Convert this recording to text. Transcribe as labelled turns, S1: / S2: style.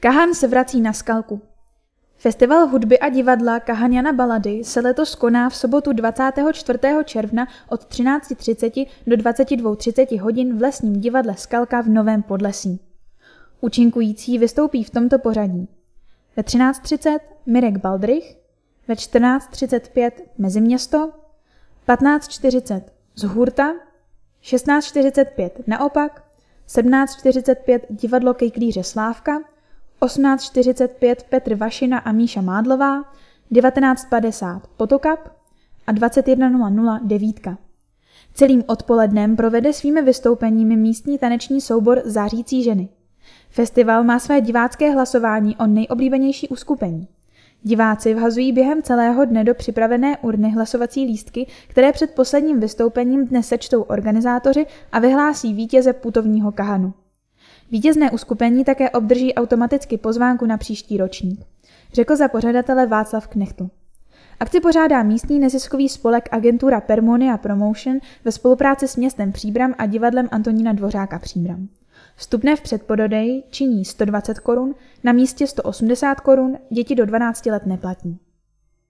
S1: Kahan se vrací na skalku. Festival hudby a divadla Kahanjana Balady se letos koná v sobotu 24. června od 13.30 do 22.30 hodin v lesním divadle Skalka v Novém Podlesí. Účinkující vystoupí v tomto pořadí. Ve 13.30 Mirek Baldrich, ve 14.35 Meziměsto, 15.40 z Hurta, 16.45 naopak, 17.45 divadlo Kejklíře Slávka, 18.45 Petr Vašina a Míša Mádlová, 19.50 Potokap a 21.00 Devítka. Celým odpolednem provede svými vystoupeními místní taneční soubor Zářící ženy. Festival má své divácké hlasování o nejoblíbenější uskupení. Diváci vhazují během celého dne do připravené urny hlasovací lístky, které před posledním vystoupením dne sečtou organizátoři a vyhlásí vítěze putovního kahanu. Vítězné uskupení také obdrží automaticky pozvánku na příští ročník, řekl za pořadatele Václav Knechtl. Akci pořádá místní neziskový spolek agentura Permonia Promotion ve spolupráci s městem Příbram a divadlem Antonína Dvořáka Příbram. Vstupné v předpododeji činí 120 korun, na místě 180 korun, děti do 12 let neplatí.